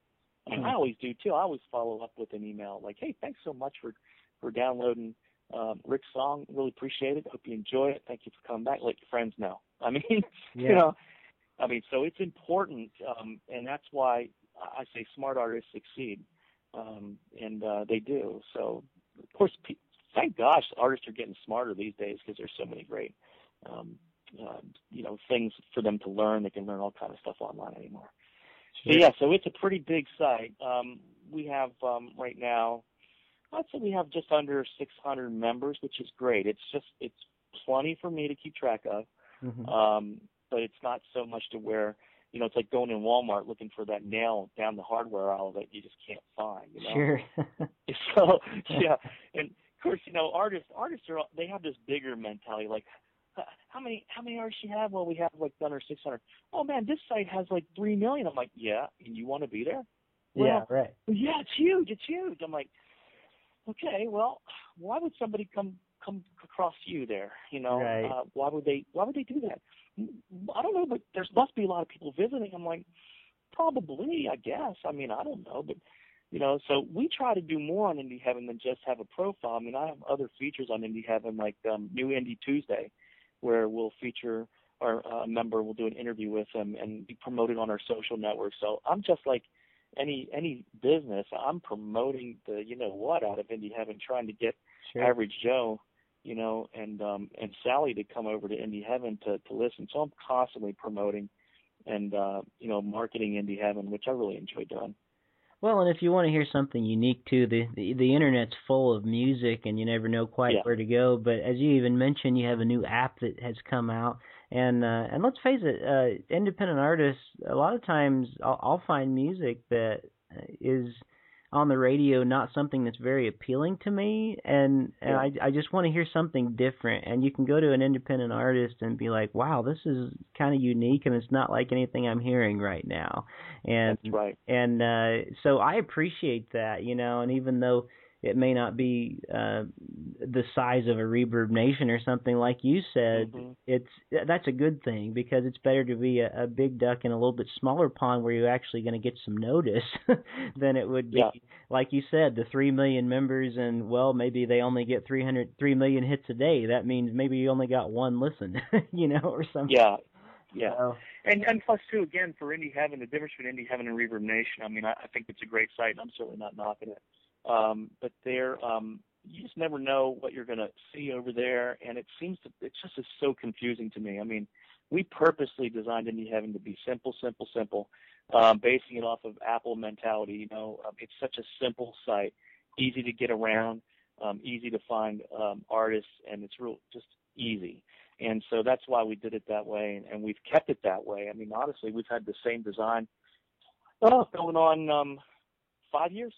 I mean, Hmm. I always do too. I always follow up with an email, like, hey, thanks so much for for downloading um, Rick's song. Really appreciate it. Hope you enjoy it. Thank you for coming back. Let your friends know. I mean, Yeah. you know, I mean, so it's important, um, and that's why I say smart artists succeed, um, and uh, they do. So, of course, pe- thank gosh, artists are getting smarter these days because there's so many great, um, uh, you know, things for them to learn. They can learn all kind of stuff online anymore. So yeah, so it's a pretty big site. Um, we have um, right now, I'd say we have just under 600 members, which is great. It's just it's plenty for me to keep track of Mhm. um, but it's not so much to where you know it's like going in Walmart looking for that nail down the hardware aisle that you just can't find. You know? Sure. So yeah, and course you know artists artists are they have this bigger mentality like. How many how many artists you have? Well, we have like under 600. Oh man, this site has like three million. I'm like, yeah, and you want to be there? yeah, right. yeah, it's huge. It's huge. I'm like, okay, well, why would somebody come come across you there? You know, Right. uh, why would they why would they do that? I don't know, but there must be a lot of people visiting. I'm like, probably, I guess. I mean, I don't know, but you know, so we try to do more on Indie Heaven than just have a profile. I mean, I have other features on Indie Heaven, like um, New Indie Tuesday, where we'll feature our uh, member, we'll do an interview with them and be promoted on our social networks. So I'm just like any any business. I'm promoting the you know what out of Indie Heaven, trying to get Sure. average Joe, you know, and um and Sally to come over to Indie Heaven to to listen. So I'm constantly promoting and uh you know marketing Indie Heaven, which I really enjoy doing. Well, and if you want to hear something unique too, the, the the internet's full of music, and you never know quite Yeah. where to go. But as you even mentioned, you have a new app that has come out, and uh, and let's face it, uh, independent artists. A lot of times, I'll, I'll find music that is on the radio not something that's very appealing to me, and and Yeah. I I just want to hear something different. And you can go to an independent artist and be like, wow, this is kind of unique, and it's not like anything I'm hearing right now. And That's right. and uh so I appreciate that, you know, and even though it may not be uh the size of a Reverb Nation or something like you said, Mhm. it's that's a good thing because it's better to be a, a big duck in a little bit smaller pond where you're actually going to get some notice than it would be Yeah. like you said the 3 million members and well maybe they only get 300 3 million hits a day that means maybe you only got one listen you know or something Yeah. Yeah. So, And and plus too, again, for Indie Heaven, the difference between Indie Heaven and Reverb Nation, I mean, I, I think it's a great site and I'm certainly not knocking it. Um, but there um you just never know what you're gonna see over there and it seems to it just is so confusing to me. I mean, we purposely designed Indie Heaven to be simple, simple, simple, um, basing it off of Apple mentality, you know. Um, it's such a simple site, easy to get around, um, easy to find um artists and it's real just easy. And so that's why we did it that way, and, and we've kept it that way. I mean, honestly, we've had the same design oh, going on um, five years,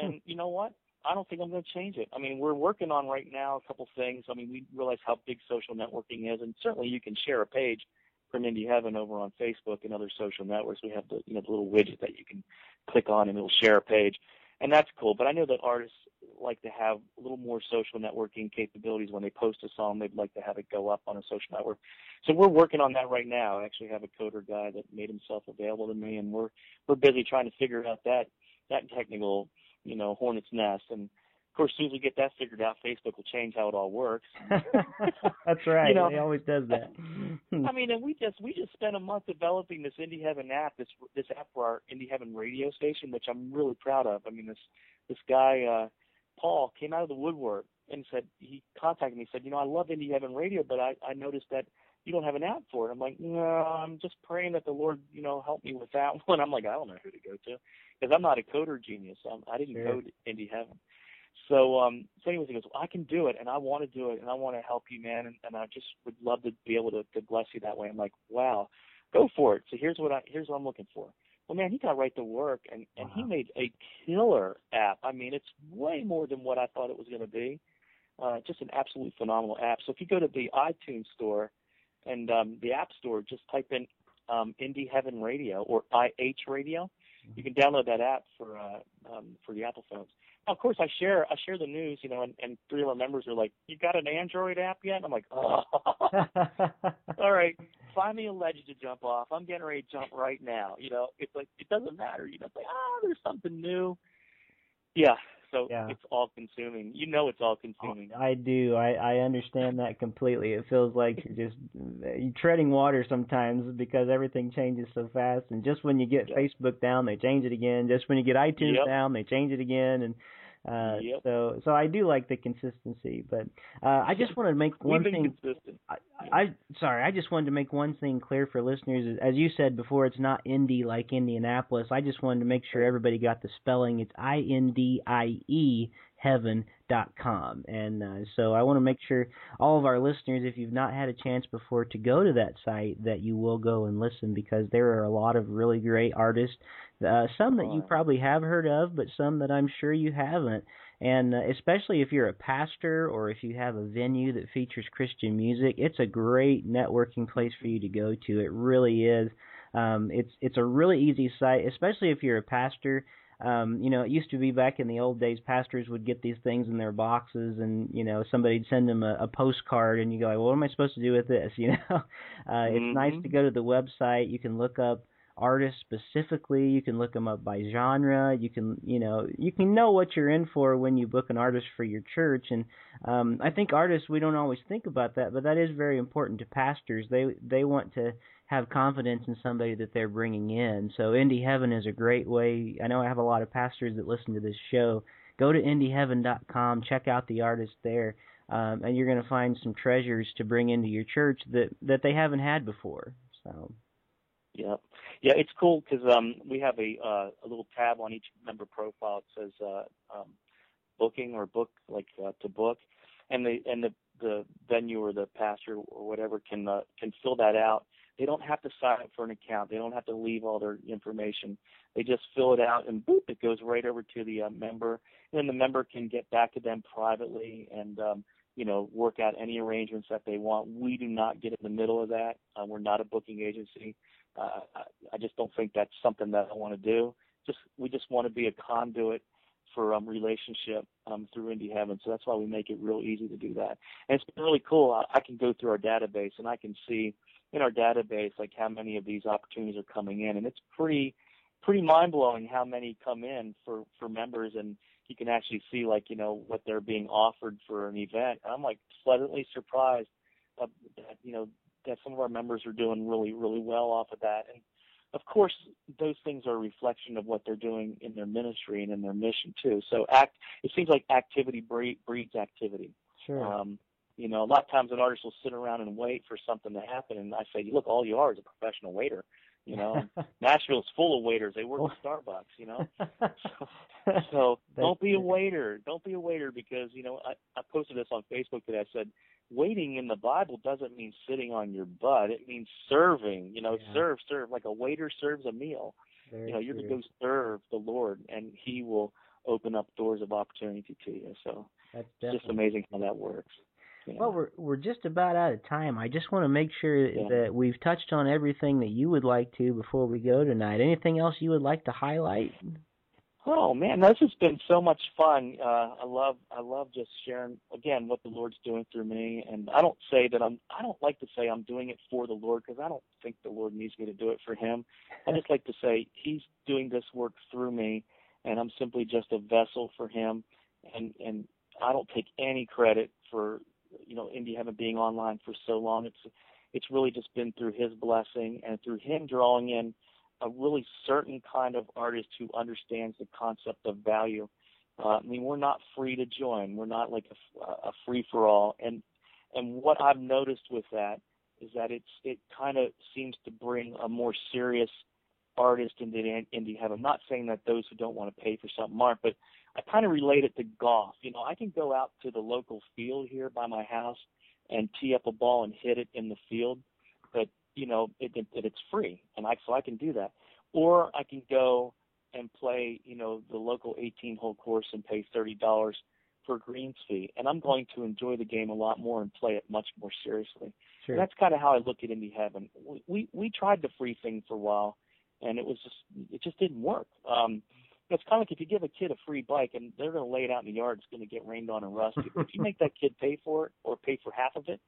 and you know what? I don't think I'm going to change it. I mean, we're working on right now a couple things. I mean, we realize how big social networking is, and certainly you can share a page from Indie Heaven over on Facebook and other social networks. We have the you know the little widget that you can click on and it'll share a page, and that's cool. But I know that artists like to have a little more social networking capabilities when they post a song. They'd like to have it go up on a social network. So we're working on that right now. I actually have a coder guy that made himself available to me, and we're we're busy trying to figure out that that technical you know hornet's nest. And of course, as soon as we get that figured out, Facebook will change how it all works. That's right. You know, he always does that. I mean, and we just we just spent a month developing this Indie Heaven app, this this app for our Indie Heaven radio station, which I'm really proud of. I mean, this this guy uh, Paul came out of the woodwork and said he contacted me said, you know, I love Indie Heaven Radio, but I I noticed that you don't have an app for it. I'm like, no, I'm just praying that the Lord, you know, help me with that one. I'm like, I don't know who to go to because I'm not a coder genius. I'm, I didn't Sure. code Indie Heaven. So, um, so anyways, he goes, well, I can do it, and I want to do it, and I want to help you, man, and, and I just would love to be able to, to bless you that way. I'm like, wow, go for it. So here's what I here's what I'm looking for. Well, man, he got right to work, and and he made a killer app. I mean, it's way more than what I thought it was going to be. Uh, just an absolutely phenomenal app. So if you go to the iTunes store and um, the App Store, just type in um, Indie Heaven Radio or IH Radio. You can download that app for uh, um, for the Apple phones. Now, of course, I share I share the news, you know, and, and three of our members are like, "You got an Android app yet?" And I'm like, "Oh, all right, find me a ledge to jump off. I'm getting ready to jump right now." You know, it's like it doesn't matter. You know, it's like, ah, there's something new. Yeah, so Yeah. it's all consuming. You know, it's all consuming. I do. I I understand that completely. It feels like you're just you're treading water sometimes because everything changes so fast. And just when you get. Facebook down, they change it again. Just when you get iTunes Yep. down, they change it again. And uh, Yep. so so I do like the consistency. But uh, I just wanted to make one We've been thing consistent. I, I sorry, I just wanted to make one thing clear for listeners. As you said before, it's not Indy like Indianapolis. I just wanted to make sure everybody got the spelling. It's I N D I E heaven dot com. And uh, so I want to make sure all of our listeners, if you've not had a chance before to go to that site, that you will go and listen because there are a lot of really great artists. Uh, some that you probably have heard of, but some that I'm sure you haven't. And uh, especially if you're a pastor or if you have a venue that features Christian music, it's a great networking place for you to go to. It really is. Um, it's it's a really easy site, especially if you're a pastor. Um, you know, it used to be back in the old days, pastors would get these things in their boxes, and you know, somebody'd send them a, a postcard, and you go, well, what am I supposed to do with this? You know, uh, it's nice Mhm. to go to the website. You can look up artists specifically. You can look them up by genre. You can, you know, you can know what you're in for when you book an artist for your church. And um, I think artists we don't always think about that, but that is very important to pastors. They they want to have confidence in somebody that they're bringing in. So Indie Heaven is a great way. I know I have a lot of pastors that listen to this show. Go to indieheaven.com, check out the artists there, um, and you're going to find some treasures to bring into your church that that they haven't had before. So Yeah, yeah, it's cool because um, we have a uh, a little tab on each member profile. It says uh, um, booking or book like uh, to book, and the and the the venue or the pastor or whatever can uh, can fill that out. They don't have to sign up for an account. They don't have to leave all their information. They just fill it out and boop, it goes right over to the uh, member, and then the member can get back to them privately and um, you know work out any arrangements that they want. We do not get in the middle of that. Uh, we're not a booking agency. Uh, I, just don't think that's something that I want to do. Just we just want to be a conduit for um, relationship um, through Indie Heaven. So that's why we make it real easy to do that. And it's been really cool. I, I can go through our database and I can see in our database like how many of these opportunities are coming in, and it's pretty pretty mind blowing how many come in for for members and you can actually see like you know what they're being offered for an event. And i'm like pleasantly surprised uh, that you know that some of our members are doing really really well off of that. And of course those things are a reflection of what they're doing in their ministry and in their mission too. So act it seems like activity breeds activity. Sure. um you know a lot of times an artist will sit around and wait for something to happen and i say look all you are is a professional waiter you know nashville's full of waiters they work at oh. starbucks you know so That's don't be a waiter. Don't be a waiter because you know I, I posted this on Facebook today. I said waiting in the Bible doesn't mean sitting on your butt. It means serving. You know, Yeah. serve, serve like a waiter serves a meal. Very you know, you're going to go serve the Lord, and He will open up doors of opportunity to you. So That's it's just amazing how that works. Well, we're we're just about out of time. I just want to make sure Yeah. that we've touched on everything that you would like to before we go tonight. Anything else you would like to highlight? Oh man, this has been so much fun. Uh, I love, I love just sharing again what the Lord's doing through me. And I don't say that I'm, I don't like to say I'm doing it for the Lord because I don't think the Lord needs me to do it for Him. I just like to say He's doing this work through me, and I'm simply just a vessel for Him. and and I don't take any credit for you know Heaven being online for so long. It's it's really just been through his blessing and through him drawing in a really certain kind of artist who understands the concept of value. Uh, I mean, we're not free to join. We're not like a, a free for all. And and what I've noticed with that is that it's it kind of seems to bring a more serious artist into indie heaven. I'm not saying that those who don't want to pay for something aren't, but I kind of relate it to golf. You know, I can go out to the local field here by my house and tee up a ball and hit it in the field, but you know, it, it, it's free, and I so I can do that. Or I can go and play, you know, the local 18-hole course and pay thirty dollars for a greens fee, and I'm going to enjoy the game a lot more and play it much more seriously. Sure. And that's kind of how I look at Indie Heaven. We, we we tried the free thing for a while, and it was just it just didn't work. Um, it's kind of like if you give a kid a free bike and they're going to lay it out in the yard, it's going to get rained on and rusted. if you make that kid pay for it or pay for half of it,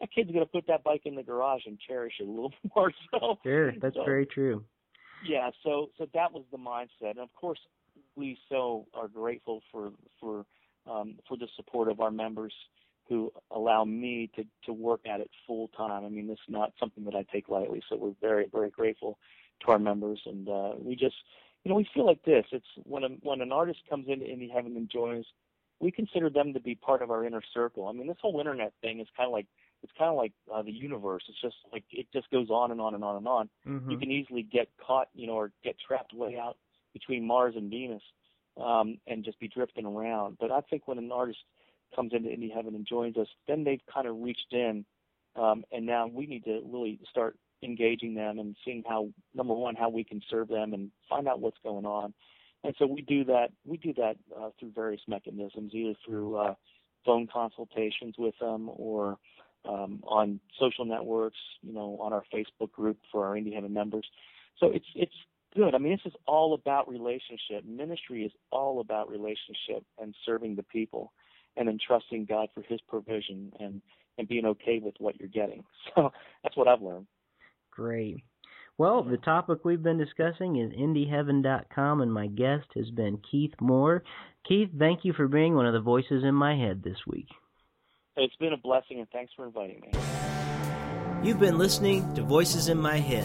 that kid's going to put that bike in the garage and cherish it a little more. So sure, that's so, very true. Yeah, so so that was the mindset, and of course we so are grateful for for um, for the support of our members who allow me to to work at it full time. I mean, this is not something that I take lightly, so we're very very grateful to our members, and uh, we just you know we feel like this. It's when a, when an artist comes into Indie Heaven and joins, we consider them to be part of our inner circle. I mean, this whole internet thing is kind of like it's kind of like uh, the universe. It's just like it just goes on and on and on and on. Mm-hmm. You can easily get caught, you know, or get trapped way out between Mars and Venus, um, and just be drifting around. But I think when an artist comes into Indie Heaven and joins us, then they've kind of reached in, um, and now we need to really start engaging them and seeing how number one how we can serve them and find out what's going on. And so we do that. We do that uh, through various mechanisms, either through uh, phone consultations with them or um, on social networks, you know, on our Facebook group for our Heaven members. So it's it's good. I mean, this is all about relationship. Ministry is all about relationship and serving the people, and entrusting God for His provision and and being okay with what you're getting. So that's what I've learned. Great. Well, the topic we've been discussing is IndieHeaven.com, and my guest has been Keith Mohr. Keith, thank you for being one of the voices in my head this week. It's been a blessing, and thanks for inviting me. You've been listening to Voices in My Head,